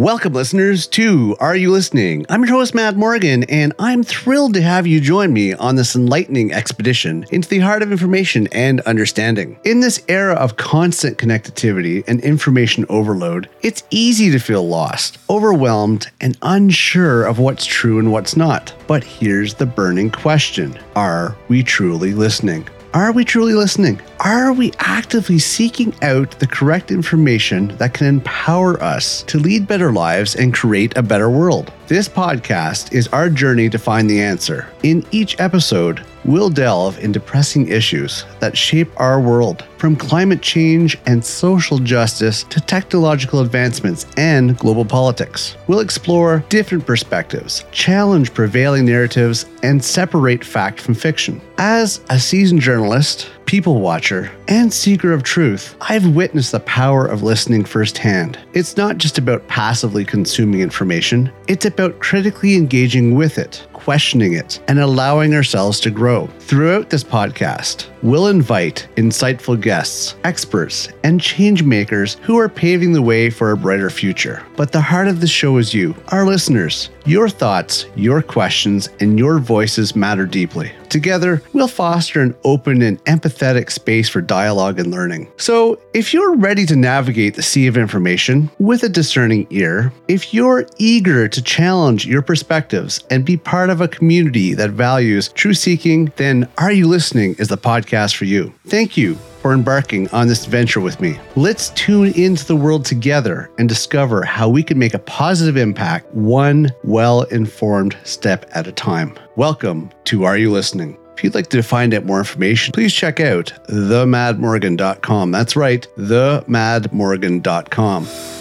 Welcome, listeners, to Are You Listening? I'm your host, Mad Morgan, and I'm thrilled to have you join me on this enlightening expedition into the heart of information and understanding. In this era of constant connectivity and information overload, it's easy to feel lost, overwhelmed, and unsure of what's true and what's not. But here's the burning question Are we truly listening? Are we truly listening? Are we actively seeking out the correct information that can empower us to lead better lives and create a better world? This podcast is our journey to find the answer. In each episode, we'll delve into pressing issues that shape our world, from climate change and social justice to technological advancements and global politics. We'll explore different perspectives, challenge prevailing narratives, and separate fact from fiction. As a seasoned journalist, people watcher, and seeker of truth, I've witnessed the power of listening firsthand. It's not just about passively consuming information, it's about critically engaging with it, questioning it, and allowing ourselves to grow. Throughout this podcast, we'll invite insightful guests, experts, and change makers who are paving the way for a brighter future. But the heart of the show is you, our listeners. Your thoughts, your questions, and your voices matter deeply. Together, we'll foster an open and empathetic space for dialogue and learning. So, if you're ready to navigate the sea of information with a discerning ear, if you're eager to challenge your perspectives and be part of a community that values truth seeking, then Are You Listening is the podcast for you. Thank you for embarking on this venture with me. Let's tune into the world together and discover how we can make a positive impact one well informed step at a time. Welcome to Are You Listening? If you'd like to find out more information, please check out themadmorgan.com. That's right, themadmorgan.com.